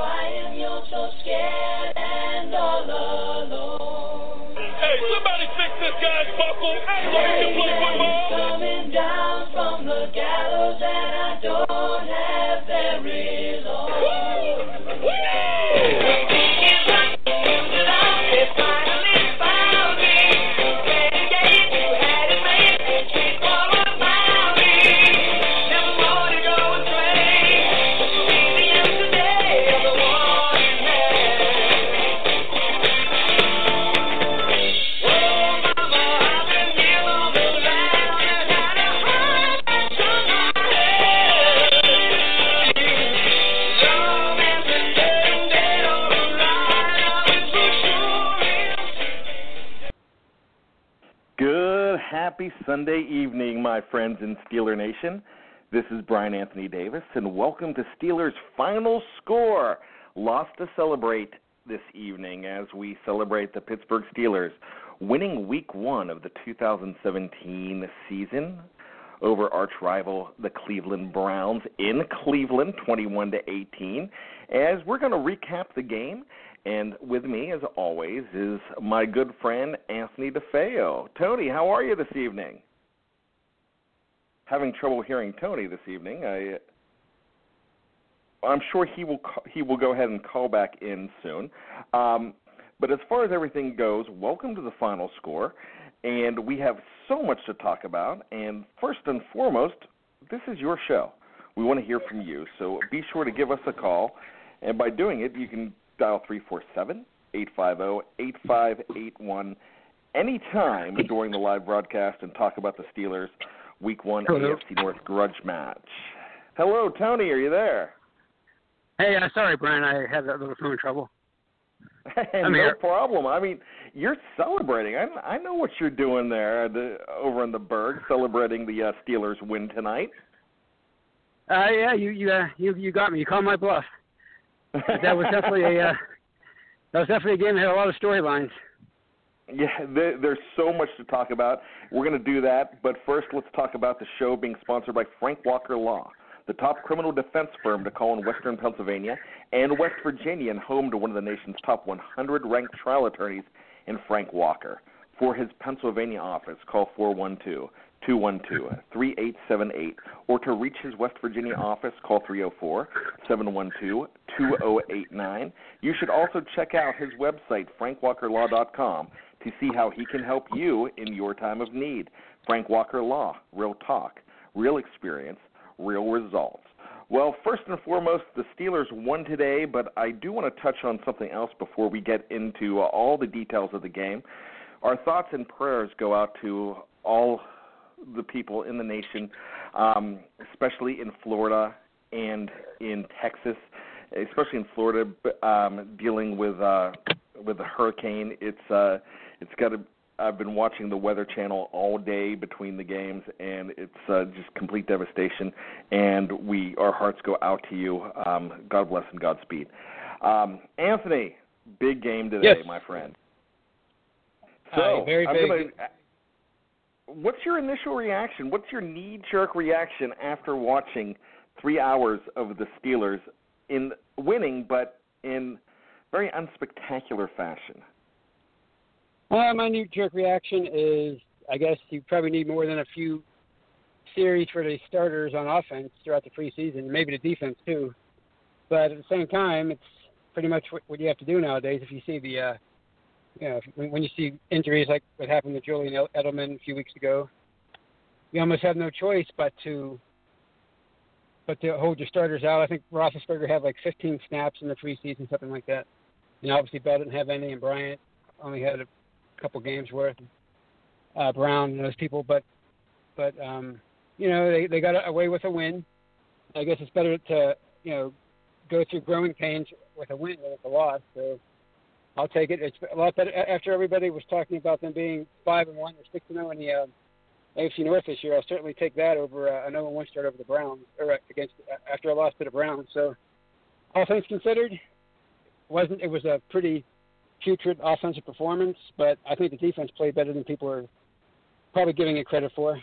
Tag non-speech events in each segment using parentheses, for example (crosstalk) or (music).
you a crying. You're so scared and all alone. Hey, somebody fix this guy's buckle so he can play football. Coming down from the gallows, and I don't have very long. Good, Sunday evening, my friends in Steeler Nation. This is Brian Anthony Davis, and welcome to Steelers' final score. Lost to celebrate this evening as we celebrate the Pittsburgh Steelers winning Week One of the 2017 season over arch rival the Cleveland Browns in Cleveland, 21 to 18. As we're going to recap the game and with me, as always, is my good friend Anthony DeFeo. Tony, how are you this evening? Having trouble hearing Tony this evening. I, I'm sure he will he will go ahead and call back in soon. Um, but as far as everything goes, welcome to the final score, and we have so much to talk about. And first and foremost, this is your show. We want to hear from you, so be sure to give us a call. And by doing it, you can dial 347 850 8581 anytime during the live broadcast and talk about the Steelers Week 1 Hello. AFC North grudge match. Hello, Tony, are you there? Hey, uh, sorry, Brian. I had a little phone trouble. (laughs) No here. problem. I mean, you're celebrating. I I know what you're doing there the, over in the Burgh, celebrating the uh, Steelers win tonight. Uh, yeah, you you uh, you you got me. You called my bluff. That was definitely a uh, that was definitely a game that had a lot of storylines. Yeah, there, there's so much to talk about. We're going to do that, but first, let's talk about the show being sponsored by Frank Walker Law, the top criminal defense firm to call in Western Pennsylvania and West Virginia, and home to one of the nation's top 100 ranked trial attorneys in Frank Walker. For his Pennsylvania office, call 412 212 3878, or to reach his West Virginia office, call 304 712 2089. You should also check out his website, frankwalkerlaw.com, to see how he can help you in your time of need. Frank Walker Law, real talk, real experience, real results. Well, first and foremost, the Steelers won today, but I do want to touch on something else before we get into uh, all the details of the game. Our thoughts and prayers go out to all the people in the nation, um, especially in Florida and in Texas, especially in Florida, um, dealing with uh, with the hurricane. It's uh, it's got to. I've been watching the Weather Channel all day between the games, and it's uh, just complete devastation. And we, our hearts go out to you. Um, God bless and Godspeed. Um, Anthony, big game today, Yes. my friend. So, very I'm big. gonna- what's your initial reaction? What's your knee-jerk reaction after watching three hours of the Steelers in winning, but in very unspectacular fashion? Well, my knee jerk reaction is, I guess you probably need more than a few series for the starters on offense throughout the preseason, maybe the defense too. But at the same time, it's pretty much what, what you have to do nowadays. If you see the, uh, you know, when, when you see injuries like what happened to Julian Edelman a few weeks ago, you almost have no choice but to, but to hold your starters out. I think Roethlisberger had like 15 snaps in the preseason, something like that. And obviously Bell didn't have any, and Bryant only had a couple games worth. Uh, Brown and those people, but but um, you know they they got away with a win. I guess it's better to you know go through growing pains with a win than with a loss. So I'll take it. It's a lot better after everybody was talking about them being five and one or six and zero in the uh, AFC North this year. I'll certainly take that over uh, an 0 1 start over the Browns or uh, against after I lost to the Browns. So, all things considered, wasn't it was a pretty putrid offensive performance, but I think the defense played better than people are probably giving it credit for.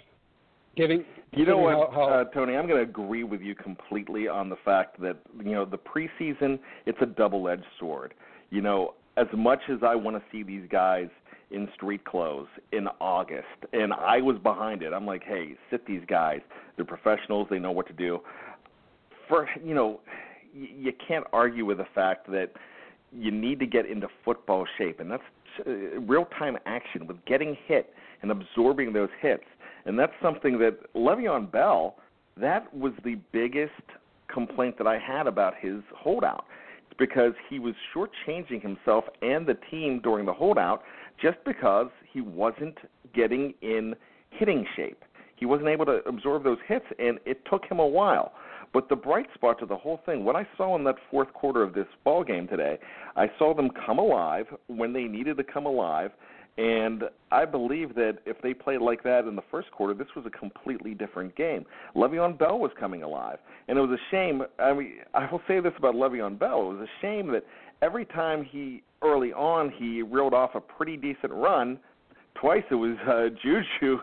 Giving you know what, how, how, uh, Tony? I'm going to agree with you completely on the fact that you know the preseason it's a double-edged sword. You know, as much as I want to see these guys in street clothes in August, and I was behind it. I'm like, hey, sit these guys. They're professionals. They know what to do. For you know, you can't argue with the fact that you need to get into football shape, and that's uh, real-time action with getting hit and absorbing those hits. And that's something that Le'Veon Bell, that was the biggest complaint that I had about his holdout. Because he was shortchanging himself and the team during the holdout just because he wasn't getting in hitting shape. He wasn't able to absorb those hits, and it took him a while. But the bright spot to the whole thing, what I saw in that fourth quarter of this ball game today, I saw them come alive when they needed to come alive, and I believe that if they played like that in the first quarter, this was a completely different game. Le'Veon Bell was coming alive, and it was a shame. I mean, I will say this about Le'Veon Bell: it was a shame that every time he early on he reeled off a pretty decent run. Twice it was uh, (laughs) Juju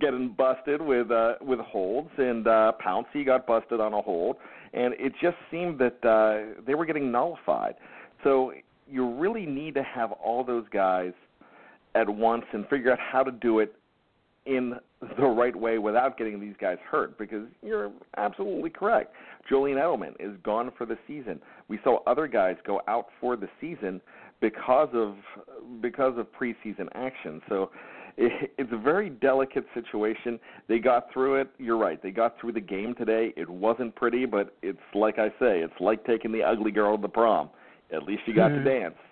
getting busted with uh, with holds, and uh, Pouncey got busted on a hold, and it just seemed that uh, they were getting nullified. So you really need to have all those guys at once and figure out how to do it in the right way without getting these guys hurt because you're absolutely correct. Julian Edelman is gone for the season. We saw other guys go out for the season because of because of preseason action. So it, it's a very delicate situation. They got through it. You're right. They got through the game today. It wasn't pretty, but it's like I say, it's like taking the ugly girl to the prom. At least you got Mhm. to dance,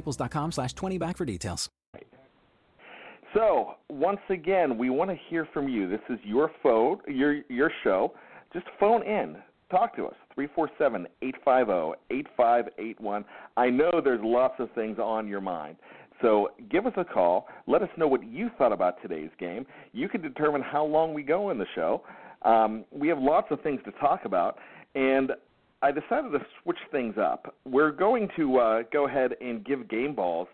staples.com slash 20 back for details. So once again, we want to hear from you. This is your phone, your your show. Just phone in, talk to us. Three four seven eight five zero eight five eight one. I know there's lots of things on your mind. So give us a call. Let us know what you thought about today's game. You can determine how long we go in the show. Um, we have lots of things to talk about, and I decided to switch things up. We're going to uh, go ahead and give game balls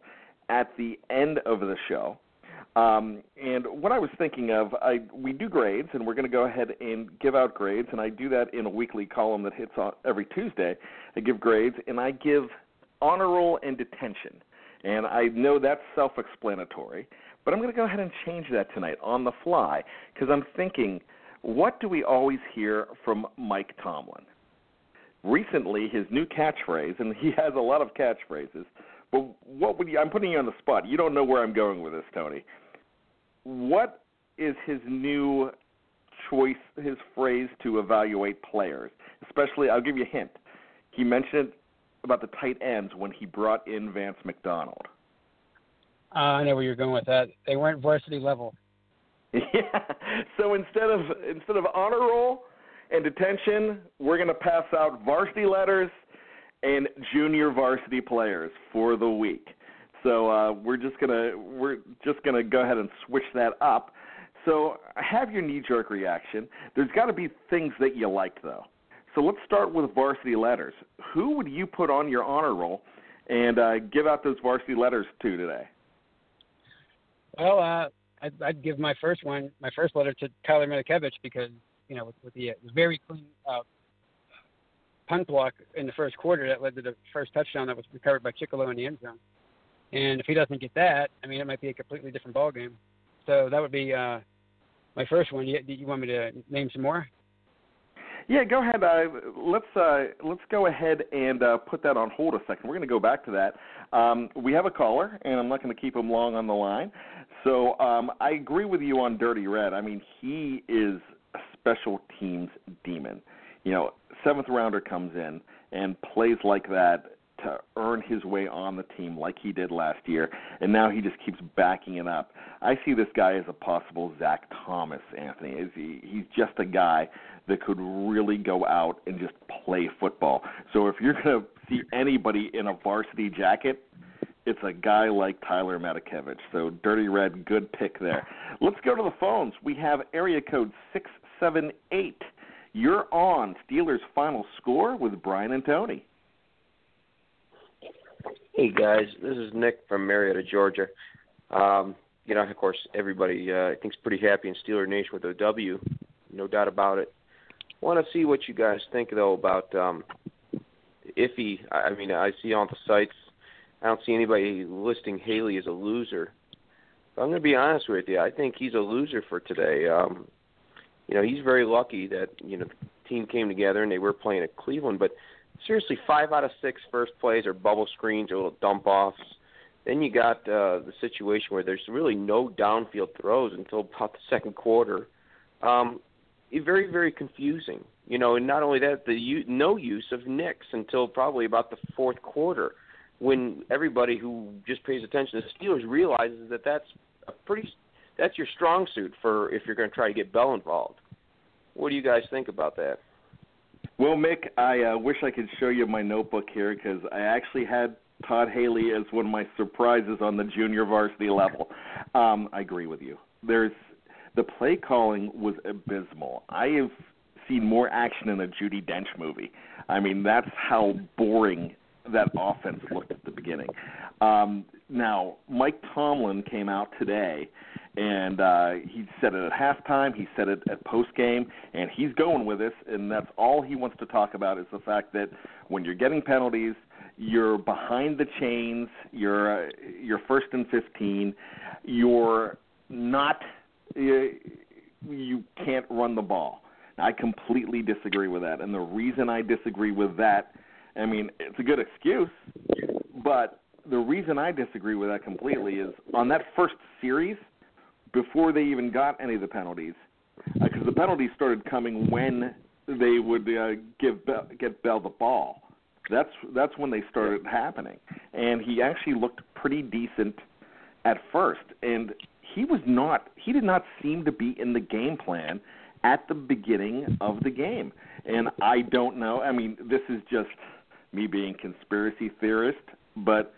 at the end of the show. Um, and what I was thinking of, I we do grades, and we're going to go ahead and give out grades, and I do that in a weekly column that hits on every Tuesday. I give grades, and I give honor roll and detention, and I know that's self-explanatory, but I'm going to go ahead and change that tonight on the fly because I'm thinking, what do we always hear from Mike Tomlin? Recently, his new catchphrase, and he (laughs) has a lot of catchphrases. But what would you? I'm putting you on the spot. You don't know where I'm going with this, Tony what is his new choice, his phrase to evaluate players? Especially, I'll give you a hint. He mentioned about the tight ends when he brought in Vance McDonald. Uh, I know where you're going with that. They weren't varsity level. (laughs) Yeah. So instead of instead of honor roll and detention, we're going to pass out varsity letters and junior varsity players for the week. So uh, we're just gonna we're just gonna go ahead and switch that up. So have your knee jerk reaction. There's got to be things that you like though. So let's start with varsity letters. Who would you put on your honor roll and uh, give out those varsity letters to today? Well, uh, I'd, I'd give my first one, my first letter to Tyler Matakevich because you know with, with the uh, very clean uh, punt block in the first quarter that led to the first touchdown that was recovered by Chickillo in the end zone. And if he doesn't get that, I mean, it might be a completely different ball game. So that would be uh, my first one. You, you want me to name some more? Yeah, go ahead. Uh, let's uh, let's go ahead and uh, put that on hold a second. We're going to go back to that. Um, we have a caller, and I'm not going to keep him long on the line. So um, I agree with you on Dirty Red. I mean, he is special teams demon. You know, seventh rounder comes in and plays like that to earn his way on the team like he did last year, and now he just keeps backing it up. I see this guy as a possible Zach Thomas, Anthony. Is he, he's just a guy that could really go out and just play football. So if you're going to see anybody in a varsity jacket, it's a guy like Tyler Matakevich. So Dirty Red, good pick there. Let's go to the phones. We have area code 678. You're on Steelers final score with Brian and Tony. Hey guys, this is Nick from Marietta, Georgia. Um, you know, of course, everybody uh, I think's pretty happy in Steeler Nation with a W, no doubt about it. Want to see what you guys think though about um, Iffy. I mean, I see on the sites, I don't see anybody listing Haley as a loser. But I'm going to be honest with you. I think he's a loser for today. Um, you know, he's very lucky that you know the team came together and they were playing at Cleveland, but seriously, five out of six first plays are bubble screens or little dump offs. Then you got uh, the situation where there's really no downfield throws until about the second quarter. Um, very, very confusing. You know, and not only that, the u- no use of Nix until probably about the fourth quarter, when everybody who just pays attention to the Steelers realizes that that's a pretty that's your strong suit for if you're going to try to get Bell involved. What do you guys think about that? Well, Mick, I uh, wish I could show you my notebook here because I actually had Todd Haley as one of my surprises on the junior varsity level. (laughs) Um, I agree with you. There's the play calling was abysmal. I have seen more action in a Judi Dench movie. I mean, that's how boring that offense looked at the beginning. Um, now, Mike Tomlin came out today and uh, he said it at halftime. He said it at post game, and he's going with this. And that's all he wants to talk about is the fact that when you're getting penalties, you're behind the chains. You're uh, you're first and fifteen. You're not. You, you can't run the ball. I completely disagree with that, and the reason I disagree with that, I mean, it's a good excuse, but the reason I disagree with that completely is on that first series before they even got any of the penalties, because uh, the penalties started coming when they would uh, give Bell, get Bell the ball. That's that's when they started happening, and he actually looked pretty decent at first, and he was not he did not seem to be in the game plan at the beginning of the game, and I don't know. I mean, this is just me being conspiracy theorist, but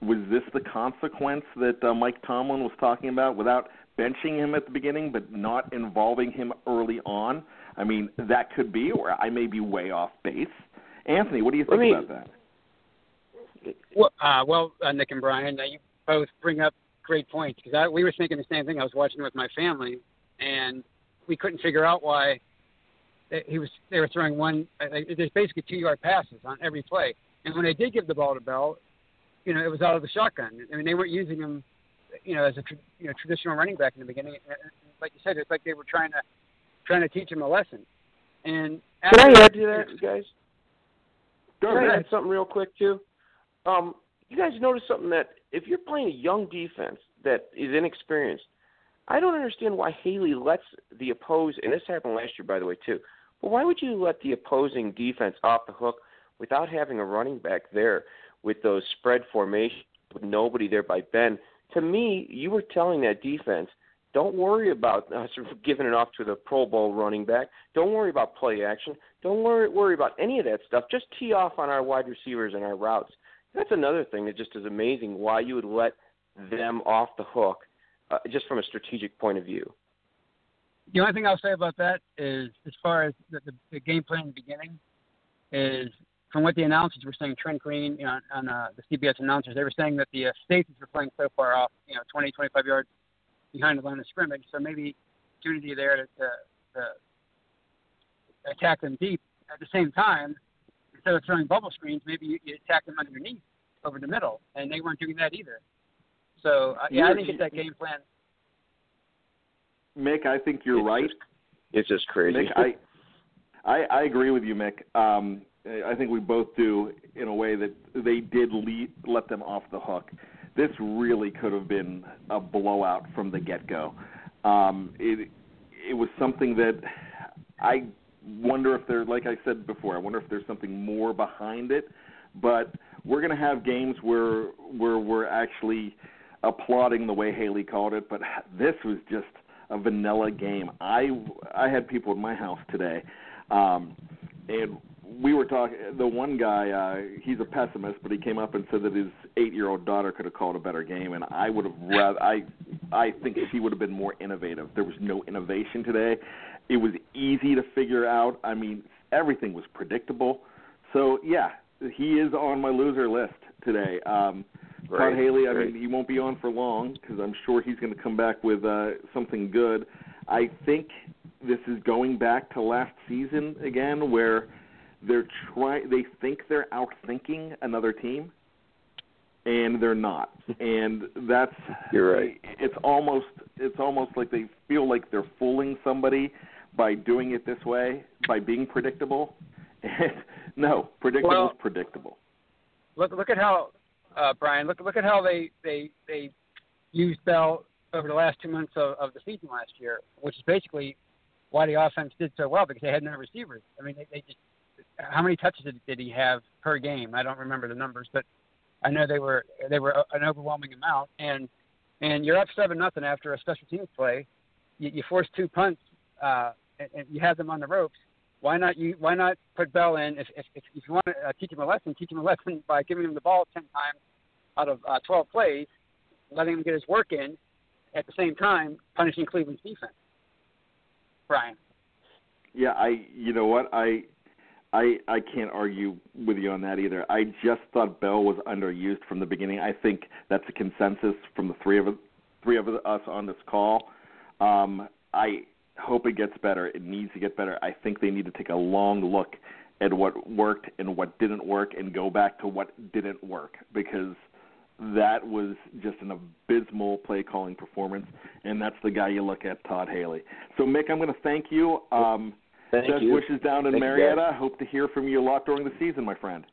was this the consequence that uh, Mike Tomlin was talking about without benching him at the beginning but not involving him early on. I mean, that could be, or I may be way off base. Anthony, what do you think me, about that? Well, uh, well, uh, Nick and Brian, uh, you both bring up great points because we were thinking the same thing. I was watching with my family, and we couldn't figure out why he was. They were throwing one. Uh, there's basically two yard passes on every play, and when they did give the ball to Bell, you know, it was out of the shotgun. I mean, they weren't using him you know, as a you know traditional running back in the beginning. Like you said, it's like they were trying to trying to teach him a lesson. And can I add to that, guys? Go can. I add something real quick too? Um, you guys notice something that if you're playing a young defense that is inexperienced, I don't understand why Haley lets the oppose and this happened last year by the way too. But why would you let the opposing defense off the hook without having a running back there with those spread formations with nobody there by Ben? to me, you were telling that defense, don't worry about us (laughs) giving it off to the Pro Bowl running back. Don't worry about play action. Don't worry worry about any of that stuff. Just tee off on our wide receivers and our routes. That's another thing that just is amazing. Why you would let them off the hook, uh, just from a strategic point of view. The only thing I'll say about that is, as far as the, the, the game plan in the beginning, is from what the announcers were saying, Trent Green you know, on uh, the CBS announcers, they were saying that the uh, safeties were playing so far off, you know, 20, 25 yards behind the line of scrimmage. So maybe opportunity there to, to, to attack them deep. At the same time, instead of throwing bubble screens, maybe you, you attack them underneath over the middle, and they weren't doing that either. So uh, yeah, I think it's that game plan. Mick, I think you're it's right. Just, it's just crazy. Mick, I I, I agree with you, Mick. Um, I think we both do in a way that they did lead, let them off the hook. This really could have been a blowout from the get go. Um, it it was something that I wonder if there, like I said before, I wonder if there's something more behind it. But we're going to have games where where we're actually applauding the way Haley called it. But this was just a vanilla game. I I had people in my house today, um, and we were talking. The one guy, uh, he's a pessimist, but he came up and said that his eight-year-old daughter could have called a better game, and I would have rather. I I think she would have been more innovative. There was no innovation today. It was easy to figure out. I mean, everything was predictable. So yeah, he is on my loser list today. Um, Todd Haley, I right. mean, he won't be on for long because I'm sure he's going to come back with uh, something good. I think this is going back to last season again, where they're try they think they're outthinking another team, and they're not. (laughs) and that's You're right. It's almost it's almost like they feel like they're fooling somebody by doing it this way, by being predictable. (laughs) No, predictable Well- is predictable. Look look at how uh, Brian look look at how they they they used Bell over the last two months of, of the season last year, which is basically why the offense did so well because they had no receivers. I mean, they, they just how many touches did, did he have per game? I don't remember the numbers, but I know they were they were an overwhelming amount. And and you're up seven nothing after a special teams play. You, you force two punts uh, and, and you have them on the ropes. Why not you? Why not put Bell in? If if if, you want to uh, teach him a lesson, teach him a (laughs) lesson by giving him the ball ten times out of uh, 12 plays, letting him get his work in, at the same time punishing Cleveland's defense. Brian. Yeah, I you know what I I I can't argue with you on that either. I just thought Bell was underused from the beginning. I think that's a consensus from the three of us, three of us on this call. Um, I hope it gets better. It needs to get better. I think they need to take a long look at what worked and what didn't work and go back to what didn't work because that was just an abysmal play calling performance, and that's the guy you look at, Todd Haley. So, Mick, I'm going to thank you. Um, Thank Best you. wishes down in Thank you, Marietta. Hope to hear from you a lot during the season, my friend.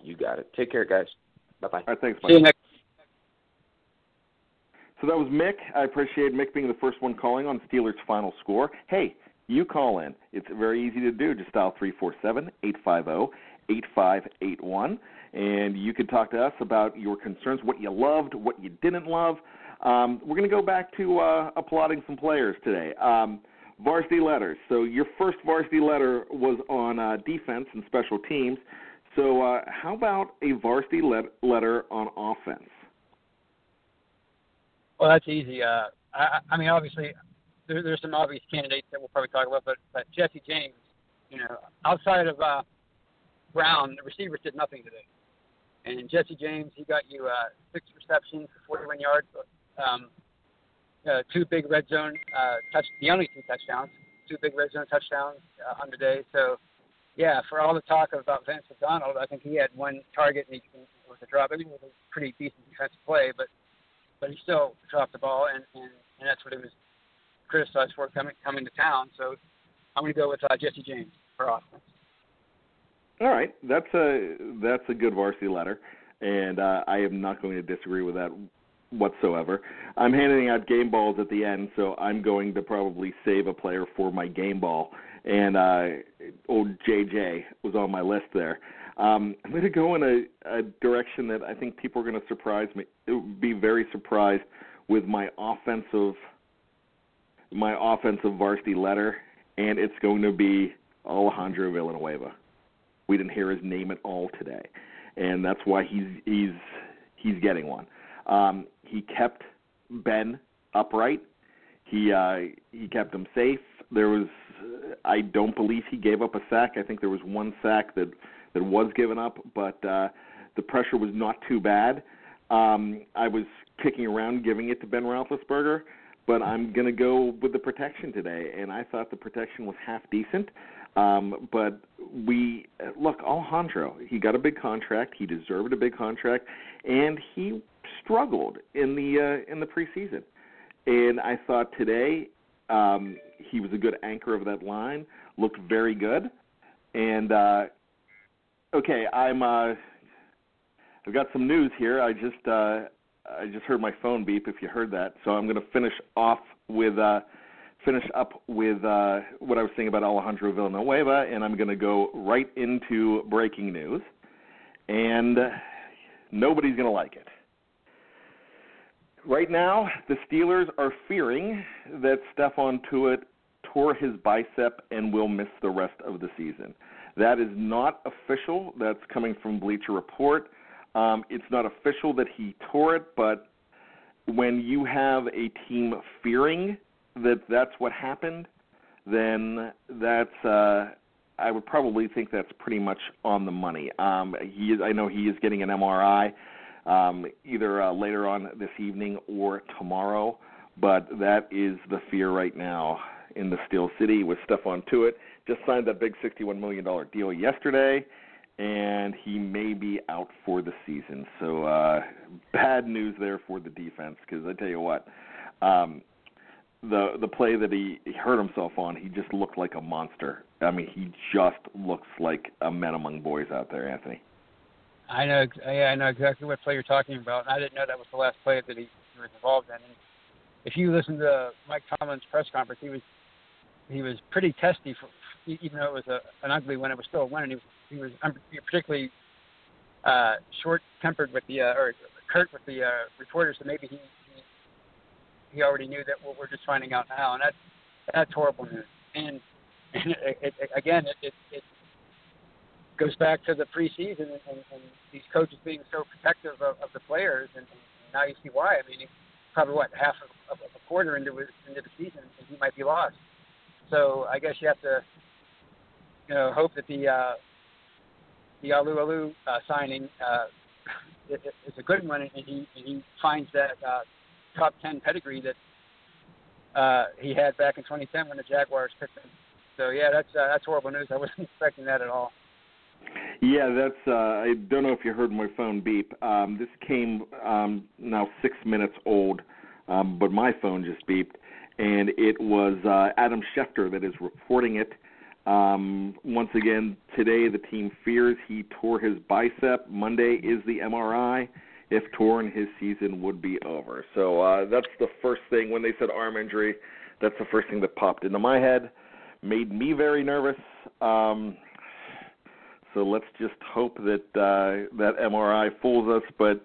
You got it. Take care, guys. Bye bye. All right, thanks, Mike. See you next. So that was Mick. I appreciate Mick being the first one calling on Steelers' final score. Hey, you call in. It's very easy to do. Just dial three four seven eight five zero eight five eight one, and you can talk to us about your concerns, what you loved, what you didn't love. Um, we're going to go back to uh, applauding some players today. Um, varsity letters. So your first varsity letter was on uh, defense and special teams. So uh, how about a varsity let- letter on offense? Well, that's easy. Uh, I, I mean, obviously, there, there's some obvious candidates that we'll probably talk about, but, but Jesse James, you know, outside of uh, Brown, the receivers did nothing today. And Jesse James, he got you uh, six receptions for 41 yards, um, uh, two big red zone uh, touch, the only two touchdowns, two big red zone touchdowns uh, on the day. So, yeah, for all the talk about Vance McDonald, I think he had one target and he was a drop. I mean, it was a pretty decent defensive play, but but he still dropped the ball, and and, and that's what he was criticized for coming coming to town. So I'm going to go with uh, Jesse James for offense. All right, that's a that's a good varsity letter, and uh, I am not going to disagree with that whatsoever. I'm handing out game balls at the end, so I'm going to probably save a player for my game ball. And uh, old JJ was on my list there. Um, I'm going to go in a, a direction that I think people are going to surprise me, It would be very surprised with my offensive my offensive varsity letter, and it's going to be Alejandro Villanueva. We didn't hear his name at all today, and that's why he's he's he's getting one. Um, he kept Ben upright. He uh, he kept him safe. There was I don't believe he gave up a sack. I think there was one sack that that was given up, but uh, the pressure was not too bad. Um, I was kicking around giving it to Ben Roethlisberger, but I'm going to go with the protection today, and I thought the protection was half decent. Um, but we look Alejandro. He got a big contract. He deserved a big contract, and he struggled in the uh, in the preseason. And I thought today Um, he was a good anchor of that line. Looked very good. And uh, okay, I'm. Uh, I've got some news here. I just uh, I just heard my phone beep. If you heard that, so I'm going to finish off with uh, finish up with uh, what I was saying about Alejandro Villanueva, and I'm going to go right into breaking news. And nobody's going to like it. Right now, the Steelers are fearing that Stephon Tuitt tore his bicep and will miss the rest of the season. That is not official. That's coming from Bleacher Report. Um, it's not official that he tore it, but when you have a team fearing that that's what happened, then that's uh, I would probably think that's pretty much on the money. Um, he is, I know he is getting an MRI um, either uh, later on this evening or tomorrow, but that is the fear right now in the Steel City with Stephon Tuitt. Just signed that big $61 million deal yesterday, and he may be out for the season. So uh, bad news there for the defense because I tell you what, um, the the play that he, he hurt himself on, he just looked like a monster. I mean, he just looks like a man among boys out there, Anthony. I know, yeah, I know exactly what play you're talking about. I didn't know that was the last play that he, he was involved in. And if you listen to Mike Tomlin's press conference, he was he was pretty testy for even though it was a, an ugly one. It was still a win, and he was he was particularly uh, short-tempered with the uh, or curt with the uh, reporters. So maybe he, he he already knew that what we're just finding out now, and that's that's horrible news. And, and it, it, again, it, it, it goes back to the preseason and, and, and these coaches being so protective of, of the players, and, and now you see why. I mean, probably what half of, of a quarter into into the season, and he might be lost. So I guess you have to, you know, hope that the uh, the Alualu uh, signing uh, (laughs) is a good one, and he and he finds that uh, top ten pedigree that uh, he had back in 2010 when the Jaguars picked him. So yeah, that's uh, that's horrible news. I wasn't (laughs) expecting that at all. Yeah, that's. Uh, I don't know if you heard my phone beep. Um, this came um, now six minutes old, um, but my phone just beeped and it was uh, Adam Schefter that is reporting it. Um, once again, today the team fears he tore his bicep. Monday is the MRI. If torn, his season would be over. So uh, that's the first thing. When they said arm injury, that's the first thing that popped into my head. Made me very nervous. Um, so let's just hope that uh, that MRI fools us. But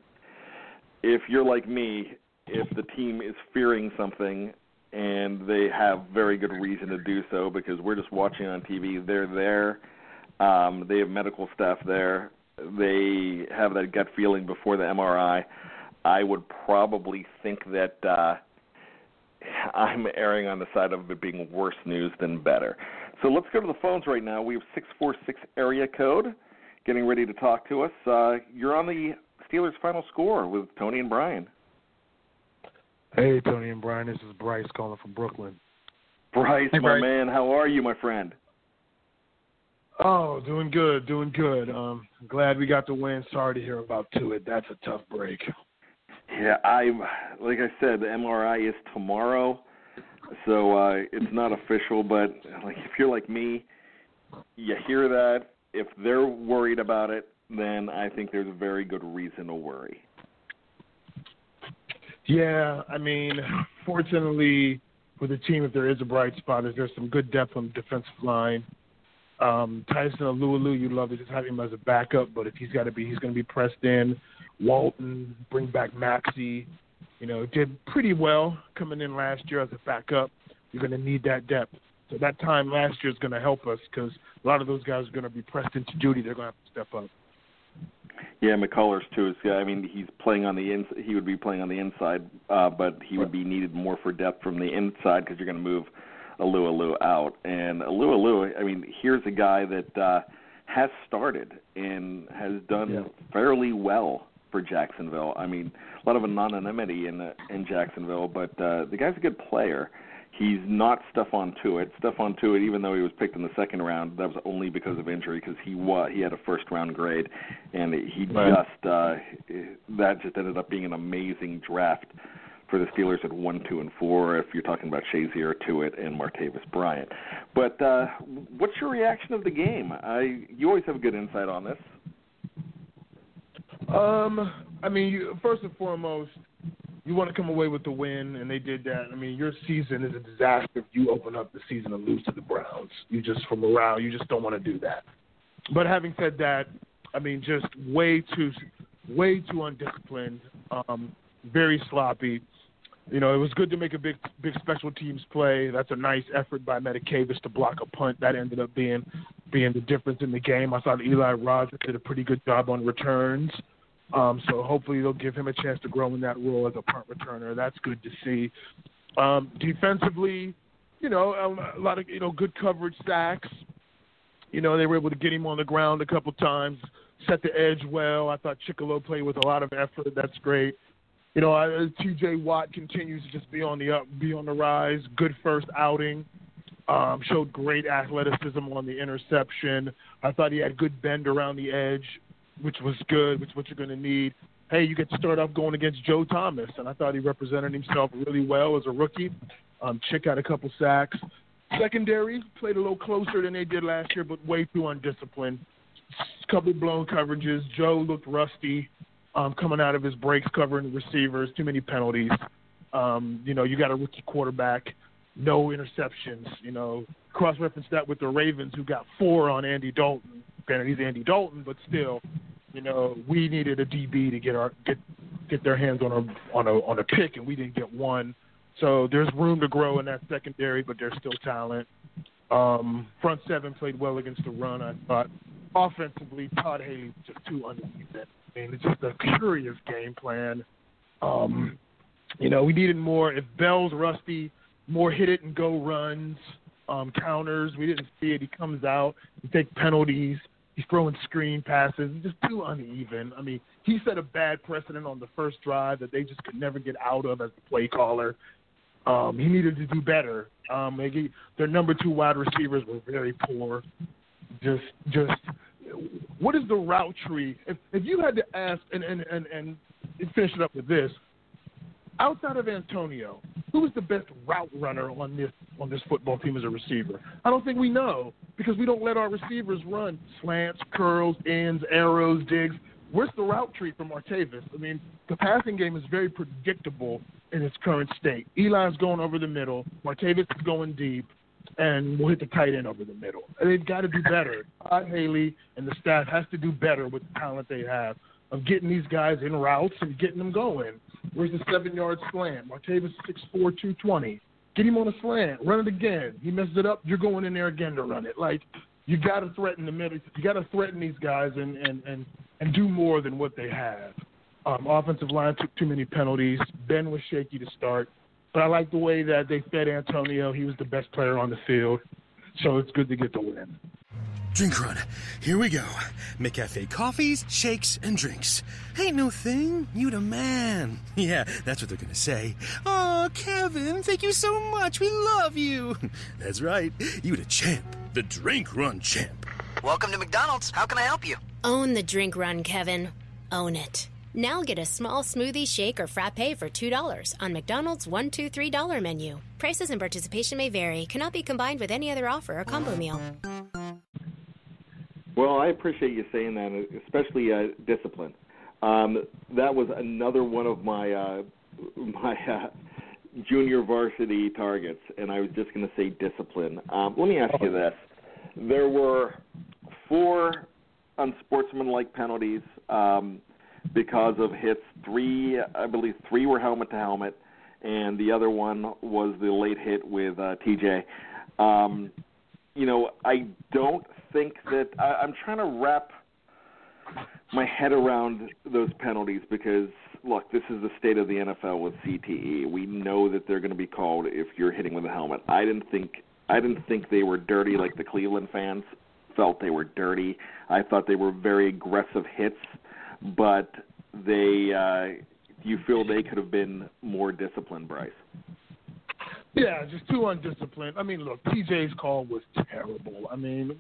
if you're like me, if the team is fearing something and they have very good reason to do so because we're just watching on TV. They're there. Um, they have medical staff there. They have that gut feeling before the MRI. I would probably think that uh, (laughs) I'm erring on the side of it being worse news than better. So let's go to the phones right now. We have 646 area code getting ready to talk to us. Uh, you're on the Steelers final score with Tony and Brian. Hey, Tony and Brian. This is Bryce calling from Brooklyn. Bryce, hey, my Bryce. man, how are you, my friend? Oh, doing good, doing good. Um, glad we got the win. Sorry to hear about Tuitt. That's a tough break. Yeah, I like I said, the MRI is tomorrow, so uh, it's not official. But like, if you're like me, you hear that. If they're worried about it, then I think there's a very good reason to worry. Yeah, I mean, fortunately for the team, if there is a bright spot, is there's some good depth on the defensive line. Um, Tyson Alualu, you love to just have him as a backup, but if he's got to be, he's going to be pressed in. Walton, bring back Maxey. You know, did pretty well coming in last year as a backup. You're going to need that depth. So that time last year is going to help us because a lot of those guys are going to be pressed into duty. They're going to have to step up. Yeah, McCullers too. Is, yeah, I mean, he's playing on the ins. He would be playing on the inside, uh, but he would be needed more for depth from the inside because you're going to move Alualu out. And Alualu, I mean, here's a guy that uh, has started and has done Yeah. fairly well for Jacksonville. I mean, a lot of anonymity in uh, in Jacksonville, but uh, the guy's a good player. He's not Stephon Tuitt. Stephon Tuitt, even though he was picked in the second round, that was only because of injury because he wa- he had a first round grade, and he Right. just uh, that just ended up being an amazing draft for the Steelers at one, two, and four. If you're talking about Shazier, Tuitt, and Martavis Bryant, but uh, what's your reaction of the game? I you always have a good insight on this. Um, I mean, you, first and foremost, you want to come away with the win, and they did that. I mean, your season is a disaster if you open up the season and lose to the Browns. You just, for morale, you just don't want to do that. But having said that, I mean, just way too, way too undisciplined, um, very sloppy. You know, it was good to make a big, big special teams play. That's a nice effort by Matakevich to block a punt. That ended up being, being the difference in the game. I thought Eli Rogers did a pretty good job on returns. Um, so hopefully they'll give him a chance to grow in that role as a punt returner. That's good to see. Um, defensively, you know, a, a lot of you know good coverage sacks. You know, they were able to get him on the ground a couple times, set the edge well. I thought Chickillo played with a lot of effort. That's great. You know, uh, T.J. Watt continues to just be on the up, be on the rise. Good first outing. Um, showed great athleticism on the interception. I thought he had good bend around the edge which was good, which what you're going to need. Hey, you get to start off going against Joe Thomas, and I thought he represented himself really well as a rookie. Um, Chick had a couple sacks. Secondary played a little closer than they did last year, but way too undisciplined. Couple blown coverages. Joe looked rusty um, coming out of his breaks covering receivers. Too many penalties. Um, you know, you got a rookie quarterback, no interceptions. You know, cross reference that with the Ravens, who got four on Andy Dalton granted he's Andy Dalton, but still, you know, we needed a DB to get our get get their hands on a on a on a pick, and we didn't get one. So there's room to grow in that secondary, but there's still talent. Um, front seven played well against the run. I thought offensively, Todd Haley was just too uneven. I mean, it's just a curious game plan. Um, you know, we needed more. If Bell's rusty, more hit it and go runs, um, counters. We didn't see it. He comes out, he takes penalties. He's throwing screen passes. It's just too uneven. I mean, he set a bad precedent on the first drive that they just could never get out of as the play caller. Um, he needed to do better. Um, they, their number two wide receivers were very poor. Just, just, what is the route tree? If if you had to ask and and and and finish it up with this, outside of Antonio, who is the best route runner on this on this football team as a receiver? I don't think we know because we don't let our receivers run slants, curls, ends, arrows, digs. Where's the route tree from Martavis? I mean, the passing game is very predictable in its current state. Eli's going over the middle, Martavis is going deep, and we'll hit the tight end over the middle. They've got to do better. Todd Haley and the staff has to do better with the talent they have of getting these guys in routes and getting them going. Where's the seven yard slam? Martavis six four two twenty. Get him on a slant. Run it again. He messes it up. You're going in there again to run it. Like you got to threaten the middle. You got to threaten these guys and and and and do more than what they have. Um, offensive line took too many penalties. Ben was shaky to start, but I like the way that they fed Antonio. He was the best player on the field, so it's good to get the win. Drink run. Here we go. McCafe coffees, shakes, and drinks. Ain't no thing. You the man. (laughs) Yeah, that's what they're gonna say. Oh, Kevin, thank you so much. We love you. (laughs) That's right. You the champ. The drink run champ. Welcome to McDonald's. How can I help you? Own the drink run, Kevin. Own it. Now get a small smoothie, shake, or frappe for $2 on McDonald's $1, 2 $3 menu. Prices and participation may vary. Cannot be combined with any other offer or combo meal. Well, I appreciate you saying that, especially uh, discipline. Um, that was another one of my uh, my uh, junior varsity targets, and I was just going to say discipline. Um, let me ask you this: there were four unsportsmanlike penalties um, because of hits. Three, I believe, three were helmet to helmet, and the other one was the late hit with uh, TJ. Um, you know, I don't think that I, I'm trying to wrap my head around those penalties because look, this is the state of the NFL with CTE. We know that they're going to be called if you're hitting with a helmet. I didn't think I didn't think they were dirty like the Cleveland fans felt they were dirty. I thought they were very aggressive hits, but they uh you feel they could have been more disciplined, Bryce? Yeah, just too undisciplined. I mean, look, TJ's call was terrible. I mean,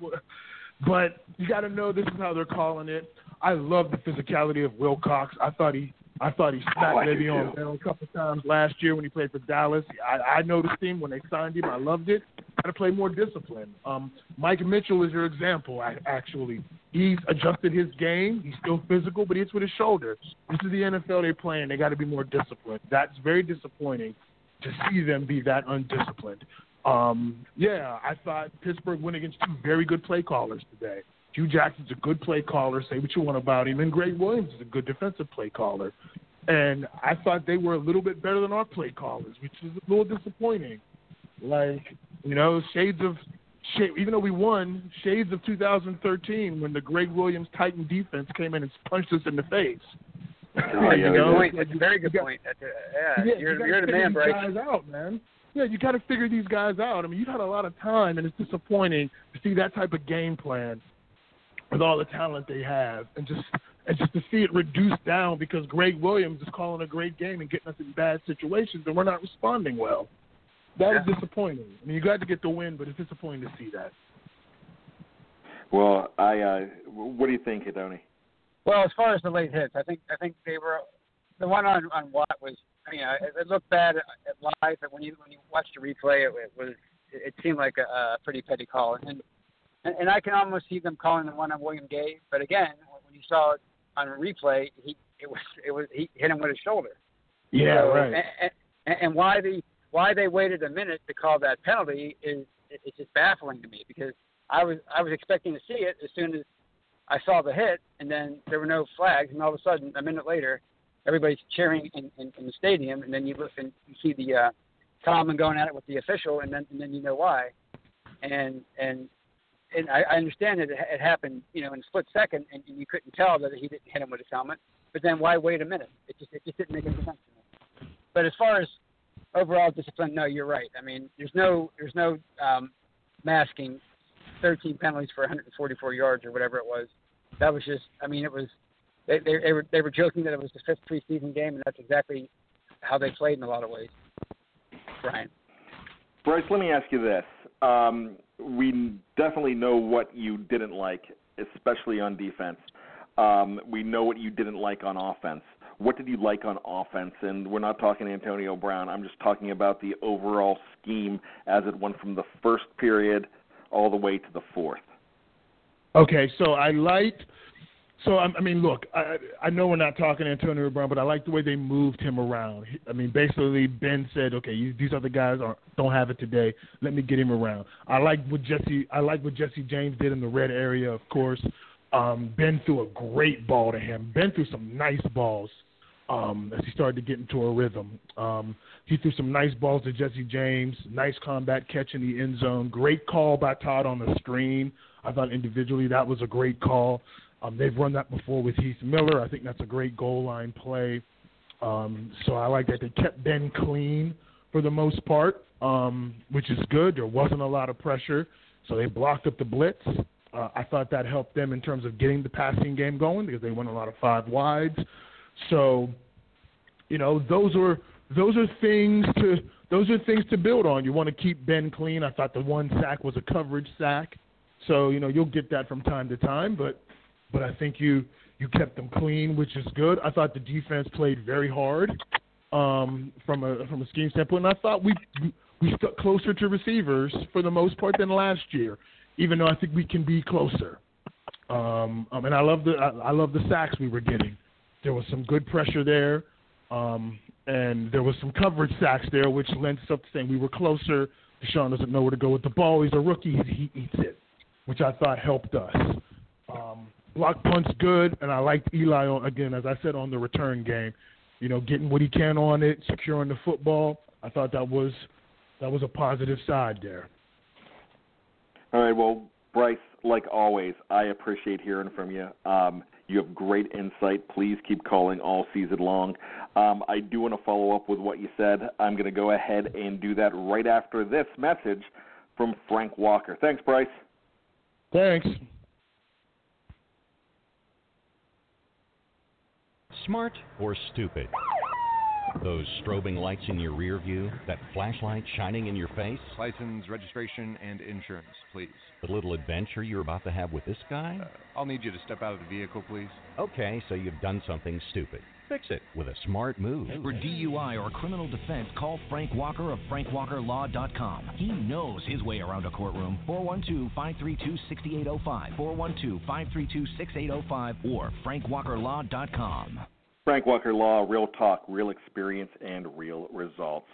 but you got to know this is how they're calling it. I love the physicality of Wilcox. I thought he I thought he smacked Oh, I do Le'Veon. Bell a couple times last year when he played for Dallas. I, I noticed him when they signed him. I loved it. Got to play more discipline. Um, Mike Mitchell is your example. a- Actually, he's adjusted his game. He's still physical, but it's with his shoulders. This is the NFL they're playing. They got to be more disciplined. That's very disappointing to see them be that undisciplined. Um, yeah, I thought Pittsburgh went against two very good play callers today. Hue Jackson's a good play caller. Say what you want about him, and Gregg Williams is a good defensive play caller. And I thought they were a little bit better than our play callers, which is a little disappointing. Like you know, shades of even though we won, shades of 2013 when the Gregg Williams Titan defense came in and punched us in the face. (laughs) Oh, yeah, know, good point. like, That's a you- very you good got- point. That's a, yeah, yeah, you're, you gotta you're the figure man, these Bryce. guys out, man. Yeah, you got to figure these guys out. I mean, you've had a lot of time, and it's disappointing to see that type of game plan with all the talent they have, and just and just to see it reduced down because Gregg Williams is calling a great game and getting us in bad situations, and we're not responding well. That is Yeah. disappointing. I mean, you got to get the win, but it's disappointing to see that. Well, I. Uh, what do you think, Tony? Well, as far as the late hits, I think I think they were the one on on Watt was. I mean, it, it looked bad at live, but when you when you watched the replay, it, it was it seemed like a, a pretty petty call, and, and and I can almost see them calling the one on William Gay. But again, when you saw it on replay, he it was it was he hit him with his shoulder. Yeah, So, right. And, and, and why the why they waited a minute to call that penalty is it's just baffling to me because I was I was expecting to see it as soon as I saw the hit, and then there were no flags, and all of a sudden, a minute later, everybody's cheering in, in, in the stadium, and then you look and you see the uh, Tomlin going at it with the official, and then and then you know why, and and and I, I understand that it, it happened, you know, in a split second, and, and you couldn't tell that he didn't hit him with his helmet, but then why wait a minute? It just it just didn't make any sense to me. But as far as overall discipline, no, you're right. I mean, there's no there's no um, masking 13 penalties for 144 yards or whatever it was. That was just, I mean, it was. They, they, they were they were joking that it was the fifth preseason game, and that's exactly how they played in a lot of ways. Brian. Bryce, let me ask you this. Um, we definitely know what you didn't like, especially on defense. Um, we know what you didn't like on offense. What did you like on offense? And we're not talking Antonio Brown. I'm just talking about the overall scheme as it went from the first period all the way to the fourth. Okay, so I like. So I, mean, look, I I know we're not talking Antonio Brown, but I like the way they moved him around. I mean, basically Ben said, okay, these other guys are, don't have it today. Let me get him around. I like what Jesse. I like what Jesse James did in the red area, of course. Um, ben threw a great ball to him. Ben threw some nice balls um, as he started to get into a rhythm. Um, he threw some nice balls to Jesse James. Nice combat catch in the end zone. Great call by Todd on the screen. I thought individually that was a great call. Um, they've run that before with Heath Miller. I think that's a great goal line play. Um, so I like that they kept Ben clean for the most part, um, which is good. There wasn't a lot of pressure, so they blocked up the blitz. Uh, I thought that helped them in terms of getting the passing game going because they went a lot of five wides. So, you know, those are those are things to those are things to build on. You want to keep Ben clean. I thought the one sack was a coverage sack, so you know you'll get that from time to time. But but I think you you kept them clean, which is good. I thought the defense played very hard um, from a from a scheme standpoint, and I thought we we stuck closer to receivers for the most part than last year, even though I think we can be closer. Um, um, and I love the I, I love the sacks we were getting. There was some good pressure there, um, and there was some coverage sacks there, which lends itself to saying we were closer. DeShone doesn't know where to go with the ball. He's a rookie. He, he eats it, which I thought helped us. Um, block punts good, and I liked Eli on again, as I said on the return game. You know, getting what he can on it, securing the football. I thought that was that was a positive side there. All right. Well, Bryce, like always, I appreciate hearing from you. Um, you have great insight. Please keep calling all season long. Um, I do want to follow up with what you said. I'm going to go ahead and do that right after this message from Frank Walker. Thanks, Bryce. Thanks. Smart or stupid? Those strobing lights in your rear view, that flashlight shining in your face, License, registration, and insurance, please. the little adventure you're about to have with this guy? Uh, I'll need you to step out of the vehicle, please. Okay, so you've done something stupid. Fix it with a smart move. For DUI or criminal defense, call Frank Walker of FrankWalkerLaw.com. He knows his way around a courtroom. 412 532 6805. 412 532 6805 or FrankWalkerLaw.com. Frank Walker Law, real talk, real experience, and real results.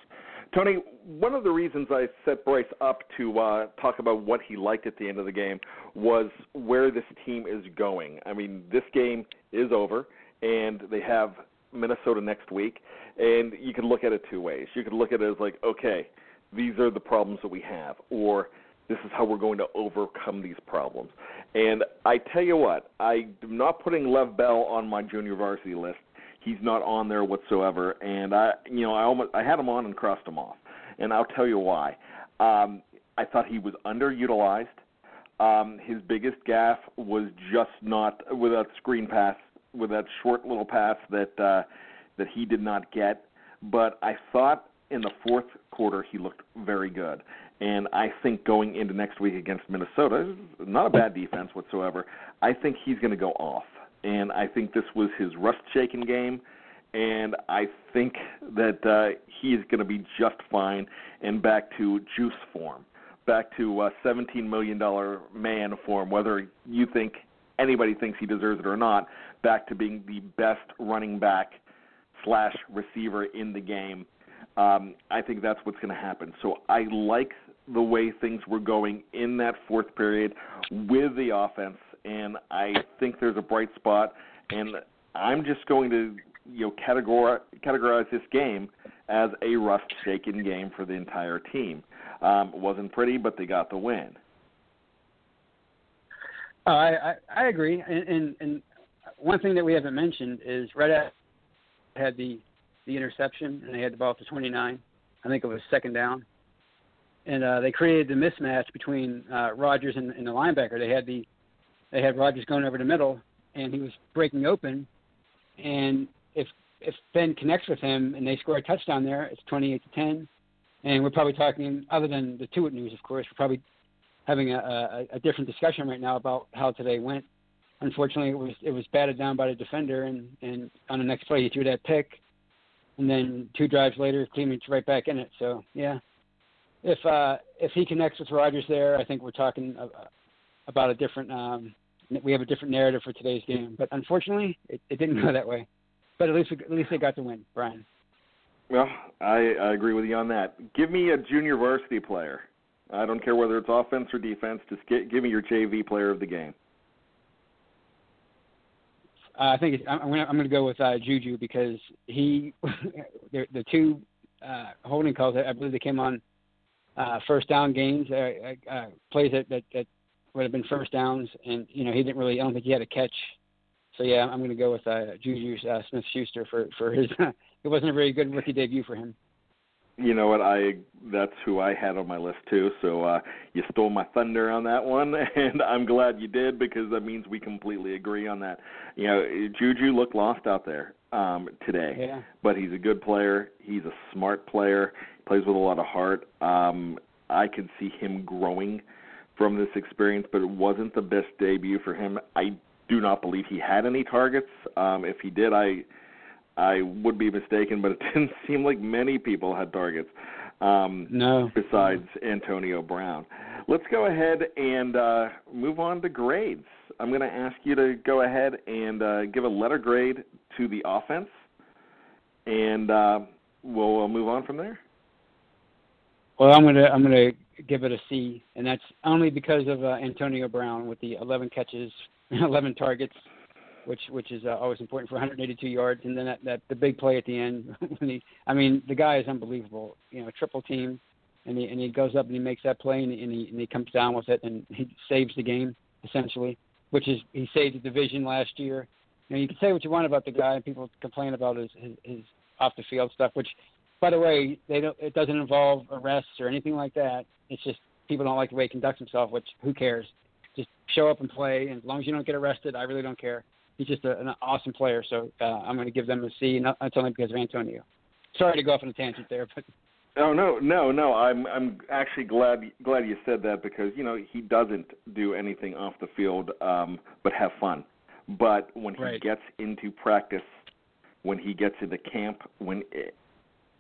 Tony, one of the reasons I set Bryce up to uh, talk about what he liked at the end of the game was where this team is going. I mean, this game is over, and they have Minnesota next week, and you can look at it two ways. You can look at it as like, okay, these are the problems that we have, or this is how we're going to overcome these problems. And I tell you what, I'm not putting Lev Bell on my junior varsity list. He's not on there whatsoever, and I, you know, I almost I had him on and crossed him off, and I'll tell you why. Um, I thought he was underutilized. Um, his biggest gaffe was just not with that screen pass, with that short little pass that uh, that he did not get. But I thought in the fourth quarter he looked very good, and I think going into next week against Minnesota, not a bad defense whatsoever. I think he's going to go off and I think this was his rust-shaken game, and I think that uh, he is going to be just fine and back to juice form, back to uh, 17 million dollar man form. Whether you think anybody thinks he deserves it or not, back to being the best running back slash receiver in the game. Um, I think that's what's going to happen. So I like the way things were going in that fourth period with the offense and I think there's a bright spot. And I'm just going to you know categorize categorize this game as a rust-shaken game for the entire team. Um, it wasn't pretty, but they got the win. Uh, I, I agree, and, and and one thing that we haven't mentioned is Red had the the interception, and they had the ball to 29. I think it was second down, and uh, they created the mismatch between uh, Rogers and, and the linebacker. They had the they had Rogers going over the middle, and he was breaking open. And if if Ben connects with him and they score a touchdown there, it's 28 to 10. And we're probably talking, other than the Tuitt news, of course, we're probably having a, a, a different discussion right now about how today went. Unfortunately, it was it was batted down by the defender, and and on the next play he threw that pick, and then two drives later, Cleveland's right back in it. So yeah, if uh, if he connects with Rogers there, I think we're talking about a different um, we have a different narrative for today's game. But unfortunately, it, it didn't (laughs) go that way. But at least at least they got to win, Brian. Well, I, I agree with you on that. Give me a junior varsity player. I don't care whether it's offense or defense. Just get, give me your JV player of the game. Uh, I think it's, I'm going I'm to go with uh, Juju because he (laughs) the, the two uh, holding calls I believe they came on uh, first down games uh, uh, uh, plays that, that that would have been first downs, and you know he didn't really. I don't think he had a catch. So yeah, I'm going to go with uh, Juju uh, Smith-Schuster for for his. (laughs) it wasn't a very good rookie debut for him. You know what? I that's who I had on my list too. So uh, you stole my thunder on that one, (laughs) and I'm glad you did because that means we completely agree on that. You know, Juju looked lost out there um, today, yeah. but he's a good player. He's a smart player. Plays with a lot of heart. Um, I could see him growing from this experience, but it wasn't the best debut for him. I do not believe he had any targets. Um, if he did, I I would be mistaken, but it (laughs) didn't seem like many people had targets. Um, no. Besides Antonio Brown, let's go ahead and uh, move on to grades. I'm going to ask you to go ahead and uh, give a letter grade to the offense, and uh, we'll, move on from there. Well, I'm gonna I'm gonna give it a C, and that's only because of uh, Antonio Brown with the 11 catches, (laughs) 11 targets, which which is uh, always important for 182 yards, and then that, that the big play at the end. (laughs) when he, I mean, the guy is unbelievable. You know, triple team, and he and he goes up and he makes that play, and he and he, and he comes down with it, and he saves the game essentially, which is he saved the division last year. You know, you can say what you want about the guy, and people complain about his his, his off the field stuff, which by the way, they don't. It doesn't involve arrests or anything like that. It's just people don't like the way he conducts himself. Which who cares? Just show up and play, and as long as you don't get arrested, I really don't care. He's just a, an awesome player, so uh, I'm going to give them a C. Not, that's only because of Antonio. Sorry to go off on a tangent there, but Oh no, no, no. I'm I'm actually glad glad you said that because you know he doesn't do anything off the field um, but have fun. But when he Right. gets into practice, when he gets into the camp, when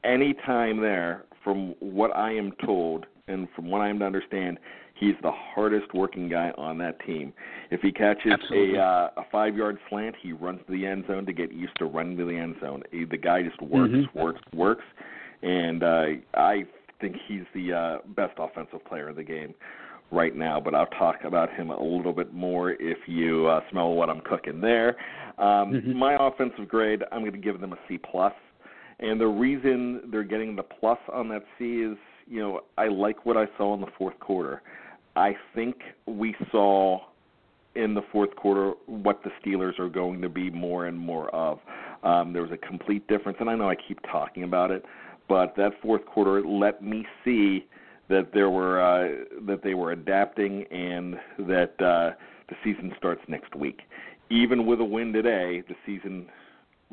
any time there, from what I am told and from what I am to understand, he's the hardest working guy on that team. If he catches Absolutely. a uh, a five yard slant, he runs to the end zone to get used to running to the end zone. He, the guy just works, Mhm. works, works, and uh, I think he's the uh, best offensive player in the game right now. But I'll talk about him a little bit more if you uh, smell what I'm cooking there. Um, Mhm. My offensive grade, I'm going to give them a C plus. And the reason they're getting the plus on that C is, you know, I like what I saw in the fourth quarter. I think we saw in the fourth quarter what the Steelers are going to be more and more of. Um, there was a complete difference, and I know I keep talking about it, but that fourth quarter let me see that there were uh, that they were adapting and that uh, the season starts next week. Even with a win today, the season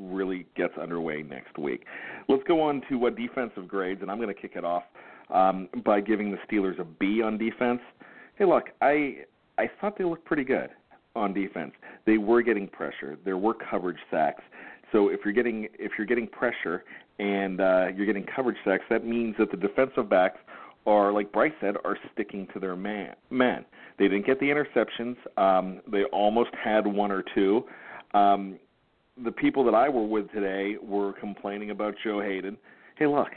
really gets underway next week. Let's go on to uh, defensive grades, and I'm going to kick it off um, by giving the Steelers a B on defense. Hey, look, I I thought they looked pretty good on defense. They were getting pressure. There were coverage sacks. So if you're getting if you're getting pressure and uh, you're getting coverage sacks, that means that the defensive backs are, like Bryce said, are sticking to their man. man. They didn't get the interceptions. Um, they almost had one or two. Um, the people that I were with today were complaining about Joe Haden. Hey, look,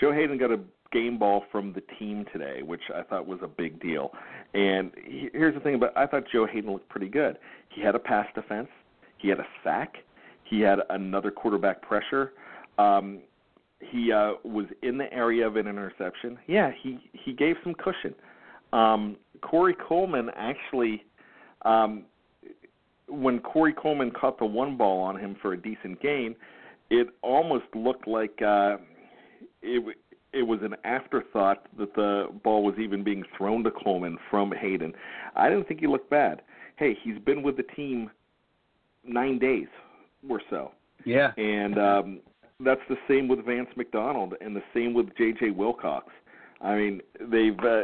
Joe Haden got a game ball from the team today, which I thought was a big deal. And he- here's the thing about I thought Joe Haden looked pretty good. He had a pass defense, he had a sack, he had another quarterback pressure. Um, he uh, was in the area of an interception. Yeah, he he gave some cushion. Um, Corey Coleman actually, um, when Corey Coleman caught the one ball on him for a decent gain, it almost looked like uh, it it was an afterthought that the ball was even being thrown to Coleman from Haden. I didn't think he looked bad. Hey, he's been with the team nine days or so. yeah, And um, that's the same with Vance McDonald and the same with J.J. Wilcox. I mean, they've uh,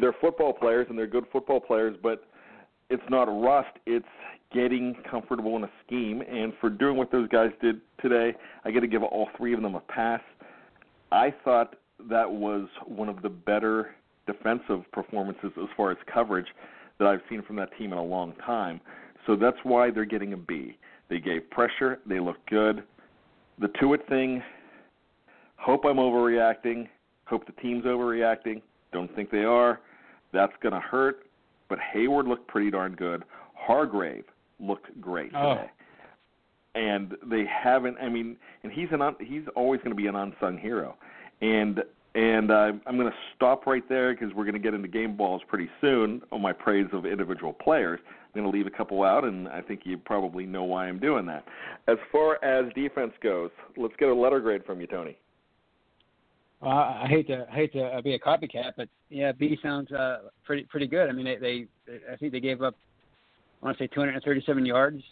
they're football players and they're good football players, but it's not rust. It's getting comfortable in a scheme. And for doing what those guys did today, I got to give all three of them a pass. I thought that was one of the better defensive performances as far as coverage that I've seen from that team in a long time. So that's why they're getting a B. They gave pressure. They looked good. The Tuitt thing, hope I'm overreacting. Hope the team's overreacting. Don't think they are. That's going to hurt. But Heyward looked pretty darn good. Hargrave looked great Oh. today. And they haven't. I mean, and he's an un, he's always going to be an unsung hero. And and uh, I'm going to stop right there because we're going to get into game balls pretty soon on my praise of individual players. I'm going to leave a couple out, and I think you probably know why I'm doing that. As far as defense goes, let's get a letter grade from you, Tony. Well, I hate to I hate to uh, be a copycat, but yeah, B sounds uh, pretty pretty good. I mean, they, they I think they gave up I want to say 237 yards,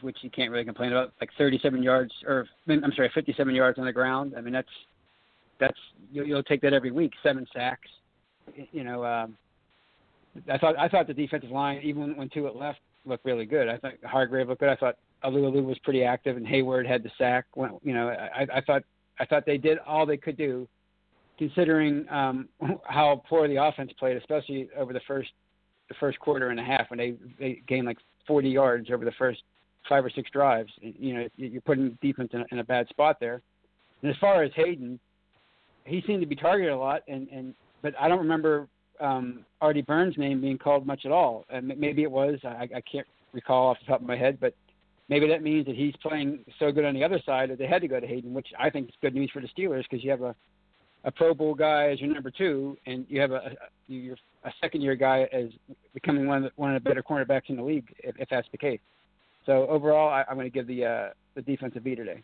which you can't really complain about. Like 37 yards, or I'm sorry, 57 yards on the ground. I mean, that's that's you'll, you'll take that every week. Seven sacks. You know, um, I thought I thought the defensive line, even when, when Tuitt left, looked really good. I thought Hargrave looked good. I thought Alualu was pretty active, and Heyward had the sack. When, you know, I, I thought I thought they did all they could do, considering um, (laughs) how poor the offense played, especially over the first the first quarter and a half when they they gained like 40 yards over the first five or six drives. You know, you're putting defense in a, in a bad spot there. And as far as Haden, he seemed to be targeted a lot, and and but I don't remember um, Artie Burns' name being called much at all. And maybe it was. I, I can't recall off the top of my head, but maybe that means that he's playing so good on the other side that they had to go to Haden, which I think is good news for the Steelers because you have a a Pro Bowl guy as your number two, and you have a, a you're a second year guy as becoming one of the, one of the better cornerbacks in the league if, if that's the case. So overall, I, I'm going to give the uh, the defensive B today.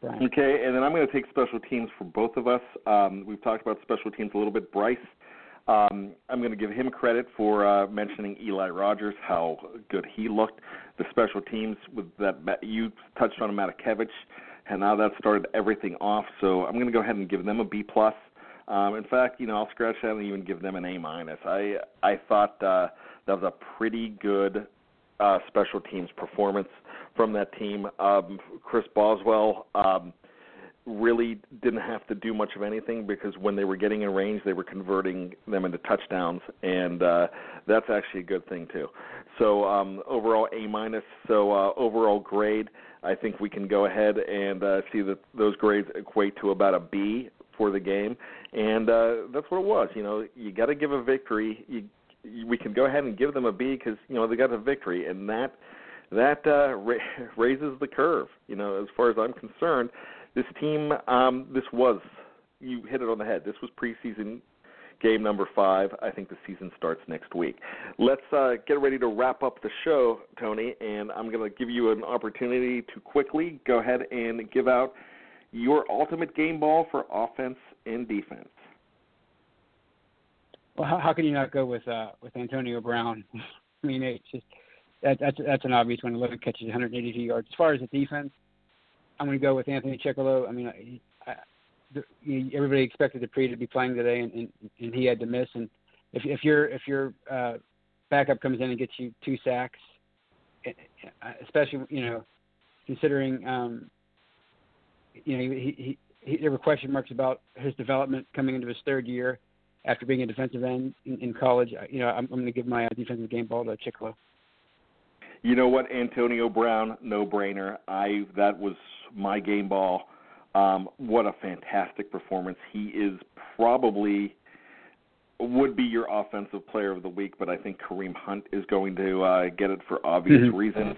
Brian. Okay, and then I'm going to take special teams for both of us. Um, we've talked about special teams a little bit. Bryce, um, I'm going to give him credit for uh, mentioning Eli Rogers, how good he looked. The special teams with that you touched on Matakevich and now that started everything off. So I'm going to go ahead and give them a B plus. Um, in fact, you know, I'll scratch that and even give them an A minus. I I thought uh, that was a pretty good uh, special teams performance from that team. Um, Chris Boswell um, really didn't have to do much of anything because when they were getting in range, they were converting them into touchdowns, and uh, that's actually a good thing too. So um, overall A minus. So uh, overall grade, I think we can go ahead and uh, see that those grades equate to about a B for the game, and uh, that's what it was. You know, you got to give a victory. You, we can go ahead and give them a B because you know they got a victory, and that that uh, ra- (laughs) raises the curve. You know, as far as I'm concerned, this team, um, this was you hit it on the head. This was preseason game number five. I think the season starts next week. Let's uh, get ready to wrap up the show, Tony, and I'm going to give you an opportunity to quickly go ahead and give out your ultimate game ball for offense and defense. Well, how, how can you not go with uh, with Antonio Brown? (laughs) I mean, it's just that, that's that's an obvious one. 11 catches, 182 yards. As far as the defense, I'm going to go with Anthony Chickillo. I mean, I, the, everybody expected Dupree to be playing today, and, and and he had to miss. And if if your if your uh, backup comes in and gets you two sacks, eh, eh, especially you know considering um, you know he, he, he there were question marks about his development coming into his third year after being a defensive end in, in college. You know, I'm, I'm going to give my defensive game ball to Chickillo. You know what, Antonio Brown, no brainer. I that was my game ball. Um, what a fantastic performance! He is probably would be your offensive player of the week, but I think Kareem Hunt is going to uh, get it for obvious mm-hmm. reasons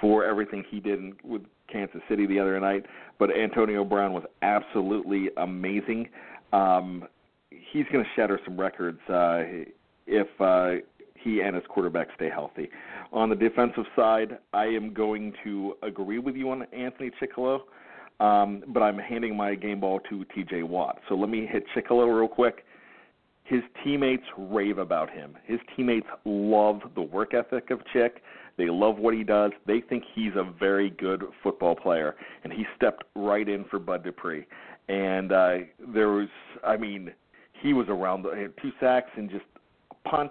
for everything he did in, with Kansas City the other night. But Antonio Brown was absolutely amazing. Um, he's going to shatter some records uh, if uh, he and his quarterback stay healthy. On the defensive side, I am going to agree with you on Anthony Chickillo. Um, but I'm handing my game ball to TJ Watt. So let me hit Chickillo real quick. His teammates rave about him. His teammates love the work ethic of Chick. They love what he does. They think he's a very good football player, and he stepped right in for Bud Dupree. And uh, there was, I mean, he was around the two sacks and just punt,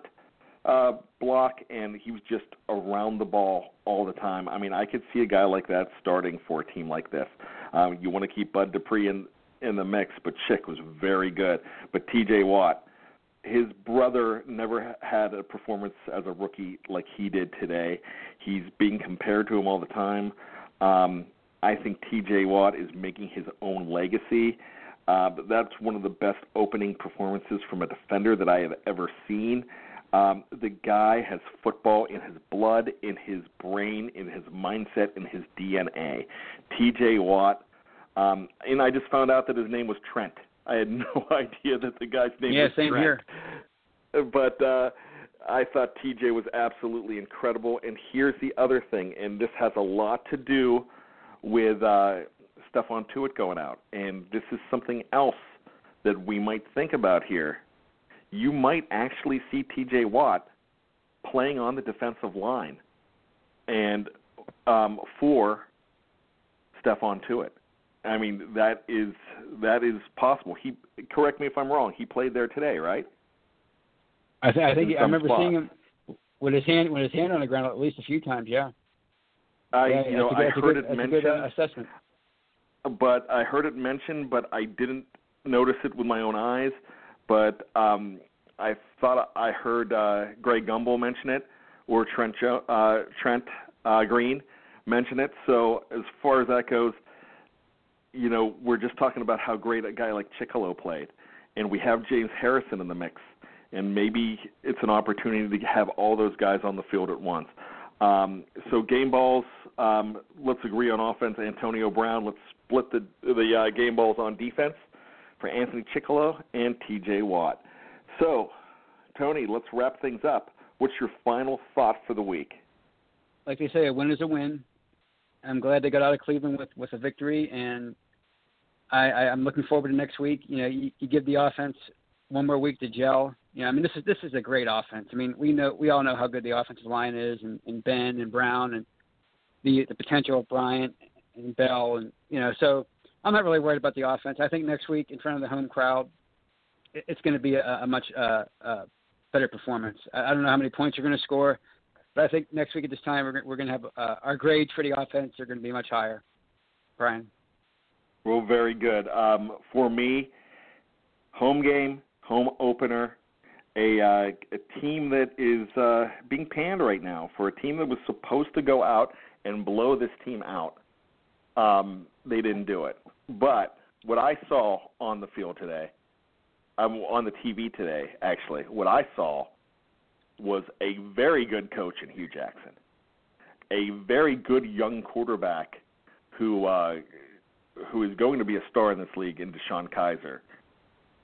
uh, block, and he was just around the ball all the time. I mean, I could see a guy like that starting for a team like this. Um, you want to keep Bud Dupree in in the mix, but Chick was very good. But T.J. Watt, his brother never had a performance as a rookie like he did today. He's being compared to him all the time. Um, I think T.J. Watt is making his own legacy. Uh, but that's one of the best opening performances from a defender that I have ever seen. Um, the guy has football in his blood, in his brain, in his mindset, in his DNA. T.J. Watt, um, and I just found out that his name was Trent. I had (laughs) no idea that the guy's name yeah, was same Trent. Here. But uh, I thought TJ was absolutely incredible. And here's the other thing, and this has a lot to do with uh, Stephon Tuitt going out. And this is something else that we might think about here you might actually see TJ Watt playing on the defensive line and um, for Stephon Tuitt. I mean that is that is possible. He correct me if I'm wrong. He played there today, right? I, th- I think I remember spot. seeing him with his hand with his hand on the ground at least a few times. Yeah. I yeah, you know good, I heard good, it mentioned, good, uh, assessment. but I heard it mentioned, but I didn't notice it with my own eyes but um, I thought I heard uh, Greg Gumbel mention it or Trent uh, Trent uh, Green mention it. So as far as that goes, you know, we're just talking about how great a guy like Chickillo played, and we have James Harrison in the mix, and maybe it's an opportunity to have all those guys on the field at once. Um, so game balls, um, let's agree on offense. Antonio Brown. Let's split the the uh, game balls on defense for Anthony Chickillo and T.J. Watt. So, Tony, let's wrap things up. What's your final thought for the week? Like they say, a win is a win. I'm glad they got out of Cleveland with with a victory, and I, I I'm looking forward to next week. You know, you, you give the offense one more week to gel. You know, I mean, this is this is a great offense. I mean, we know we all know how good the offensive line is, and, and Ben and Brown, and the the potential of Bryant and Bell, and you know, so I'm not really worried about the offense. I think next week in front of the home crowd, it's going to be a, a much uh, uh, better performance. I, I don't know how many points you're going to score, but I think next week at this time we're, we're going to have uh, our grades for the offense are going to be much higher. Brian. Well, very good. Um, for me, home game, home opener, a, uh, a team that is uh, being panned right now for a team that was supposed to go out and blow this team out. Um, they didn't do it. But what I saw on the field today, um, on the TV today, actually, what I saw was a very good coach in Hue Jackson, a very good young quarterback who uh, who is going to be a star in this league in DeShone Kizer,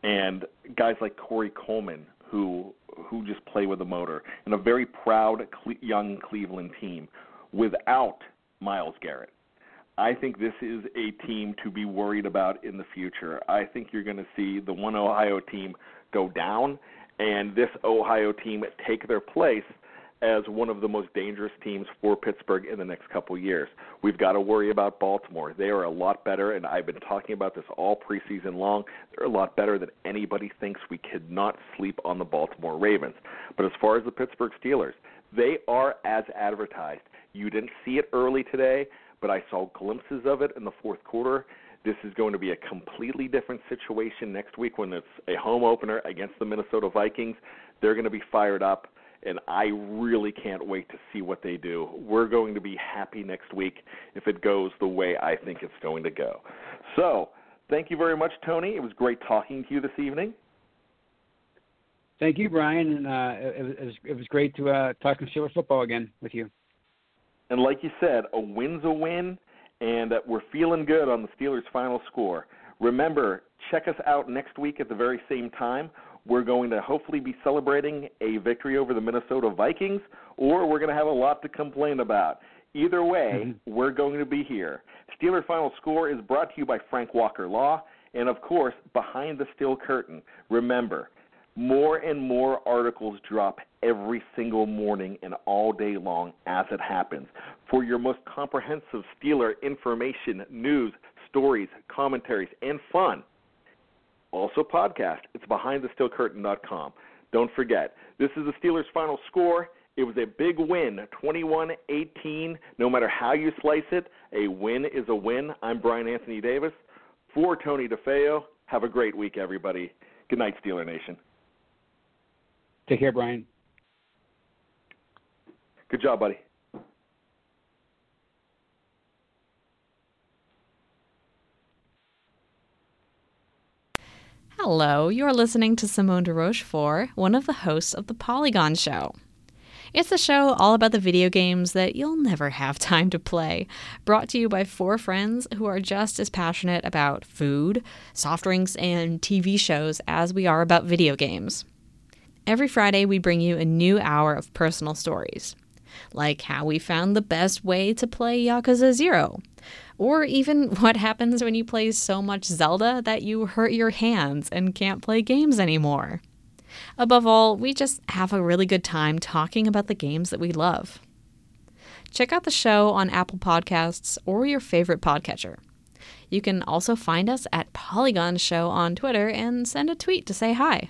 and guys like Corey Coleman who who just play with a motor, and a very proud young Cleveland team without Myles Garrett. I think this is a team to be worried about in the future. I think you're going to see the one Ohio team go down, and this Ohio team take their place as one of the most dangerous teams for Pittsburgh in the next couple years. We've got to worry about Baltimore. They are a lot better, and I've been talking about this all preseason long. They're a lot better than anybody thinks. We could not sleep on the Baltimore Ravens. But as far as the Pittsburgh Steelers, they are as advertised. You didn't see it early today, but I saw glimpses of it in the fourth quarter. This is going to be a completely different situation next week when it's a home opener against the Minnesota Vikings. They're going to be fired up and I really can't wait to see what they do. We're going to be happy next week if it goes the way I think it's going to go. So, thank you very much, Tony. It was great talking to you this evening. Thank you, Brian, and uh, it, was it was great to uh, talk some Steelers football again with you. And like you said, a win's a win, and uh, we're feeling good on the Steelers' final score. Remember, check us out next week at the very same time. We're going to hopefully be celebrating a victory over the Minnesota Vikings, or we're going to have a lot to complain about. Either way, mm-hmm. we're going to be here. Steeler Final Score is brought to you by Frank Walker Law, and of course, Behind the Steel Curtain. Remember, more and more articles drop every single morning and all day long as it happens. For your most comprehensive Steeler information, news, stories, commentaries, and fun, also podcast. It's behindthesteelcurtain.com. Don't forget, this is the Steelers' final score. It was a big win, 21 18. No matter how you slice it, a win is a win. I'm Brian Anthony Davis. For Tony DeFeo, have a great week, everybody. Good night, Steeler Nation. Take care, Brian. Good job, buddy. Hello, you're listening to Simone de Rochefort, one of the hosts of The Polygon Show. It's a show all about the video games that you'll never have (laughs) time to play, brought to you by four friends who are just as passionate about food, soft drinks, and TV shows as we are about video games. Every Friday, we bring you a new hour of personal stories, like how we found the best way to play Yakuza Zero, or even (laughs) what happens when you play so much Zelda that you hurt your hands and can't play games anymore. Above all, we just have a really good time talking about the games that we love. Check out the show on Apple Podcasts or your favorite podcatcher. You can also find us at Polygon Show on Twitter and send a tweet to say hi.